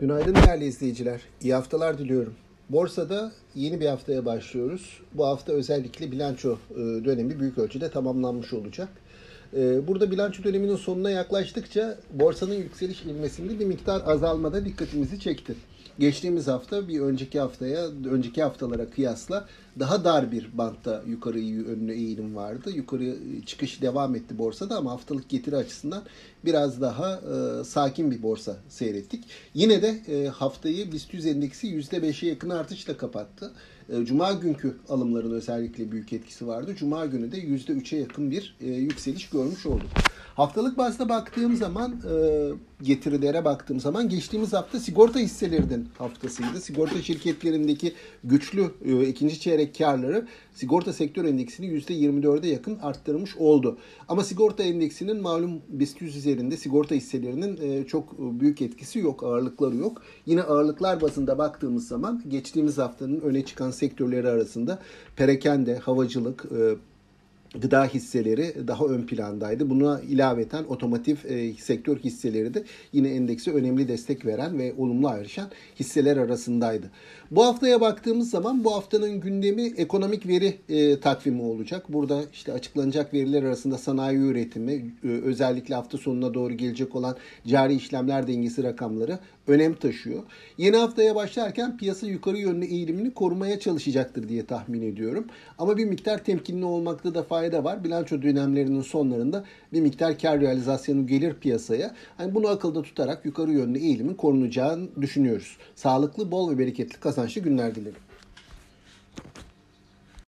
Günaydın değerli izleyiciler. İyi haftalar diliyorum. Borsada yeni bir haftaya başlıyoruz. Bu hafta özellikle bilanço e, dönemi büyük ölçüde tamamlanmış olacak. E, burada bilanço döneminin sonuna yaklaştıkça borsanın yükseliş ivmesinde bir miktar azalmada dikkatimizi çekti. Geçtiğimiz hafta bir önceki haftaya, önceki haftalara kıyasla daha dar bir bantta yukarı yönlü eğilim vardı. Yukarı çıkış devam etti borsada ama haftalık getiri açısından biraz daha e, sakin bir borsa seyrettik. Yine de e, haftayı BIST 100 endeksi %5'e yakın artışla kapattı. E, Cuma günkü alımların özellikle büyük etkisi vardı. Cuma günü de %3'e yakın bir e, yükseliş görmüş olduk. Haftalık bazda baktığım zaman e, getirilere baktığım zaman geçtiğimiz hafta sigorta hisselerinin haftasıydı. Sigorta şirketlerindeki güçlü e, ikinci çeyrek karları sigorta sektör endeksini %24'e yakın arttırmış oldu. Ama sigorta endeksinin malum BIST 100 üzerinde sigorta hisselerinin e, çok büyük etkisi yok, ağırlıkları yok. Yine ağırlıklar bazında baktığımız zaman geçtiğimiz haftanın öne çıkan sektörleri arasında perakende, havacılık, e, gıda hisseleri daha ön plandaydı. Buna ilaveten otomotiv e, sektör hisseleri de yine endekse önemli destek veren ve olumlu ayrışan hisseler arasındaydı. Bu haftaya baktığımız zaman bu haftanın gündemi ekonomik veri e, takvimi olacak. Burada işte açıklanacak veriler arasında sanayi üretimi, e, özellikle hafta sonuna doğru gelecek olan cari işlemler dengesi rakamları önem taşıyor. Yeni haftaya başlarken piyasa yukarı yönlü eğilimini korumaya çalışacaktır diye tahmin ediyorum. Ama bir miktar temkinli olmakta da fayda var. Bilanço dönemlerinin sonlarında bir miktar kar realizasyonu gelir piyasaya. Hani bunu akılda tutarak yukarı yönlü eğilimin korunacağını düşünüyoruz. Sağlıklı, bol ve bereketli kazançlı günler dilerim.